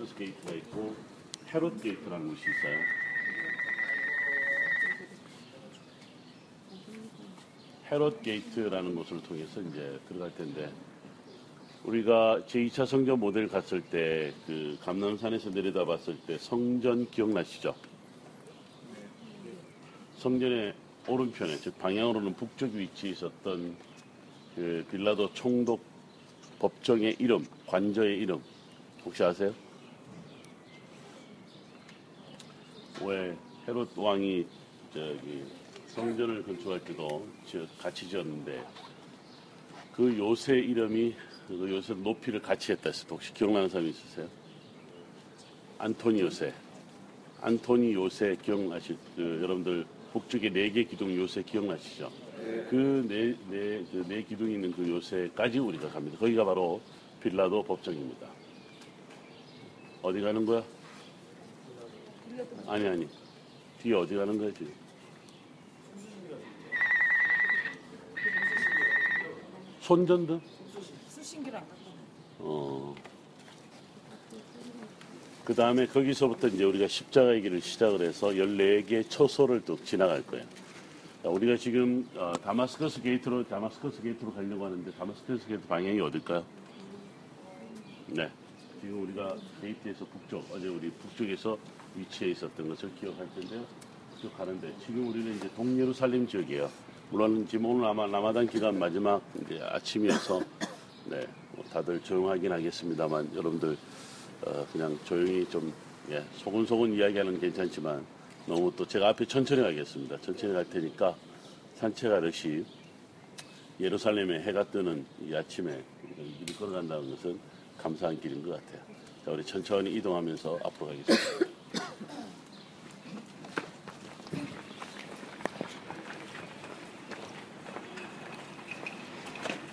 다마스커스 게이트가 있고 헤롯 게이트라는 곳이 있어요. 헤롯 게이트라는 곳을 통해서 이제 들어갈 텐데 우리가 제2차 성전 모델 갔을 때 그 감람산에서 내려다 봤을 때 성전 기억나시죠? 성전의 오른편에 즉 방향으로는 북쪽 위치에 있었던 그 빌라도 총독 법정의 이름, 관저의 이름 혹시 아세요? 왜 헤롯 왕이 저기 성전을 건축할 때도 같이 지었는데 그 요새 이름이 그 요새 높이를 같이 했다 때 혹시 기억나는 사람 있으세요? 안토니 요새. 안토니 요새 기억나실 그 여러분들 북쪽에 네 개 기둥 요새 기억나시죠? 그네네그네 기둥이 있는 그 요새까지 우리가 갑니다. 거기가 바로 빌라도 법정입니다. 어디 가는 거야? 아니 아니 뒤에 어디 가는 거야 지금? 손전등? 수신기랑 어. 그 다음에 거기서부터 이제 우리가 십자가의 길을 시작을 해서 14개 초소를 또 지나갈 거예요. 자, 우리가 지금 어, 다마스커스 게이트로 다마스커스 게이트로 가려고 하는데 다마스커스 게이트 방향이 어딜까요? 네. 지금 우리가 게이트에서 북쪽 어제 우리 북쪽에서 위치해 있었던 것을 기억할 텐데요. 쭉 가는데 지금 우리는 이제 동예루살렘 지역이에요. 물론 지금 오늘 아마 라마단 기간 마지막 이제 아침이어서 네, 뭐 다들 조용하긴 하겠습니다만 여러분들 어, 그냥 조용히 좀 예, 소곤소곤 이야기하는 건 괜찮지만 너무 또 제가 앞에 천천히 가겠습니다. 천천히 갈 테니까 산책하듯이 예루살렘에 해가 뜨는 이 아침에 미리 걸어간다는 것은 감사한 길인 것 같아요. 자, 우리 천천히 이동하면서 앞으로 가겠습니다.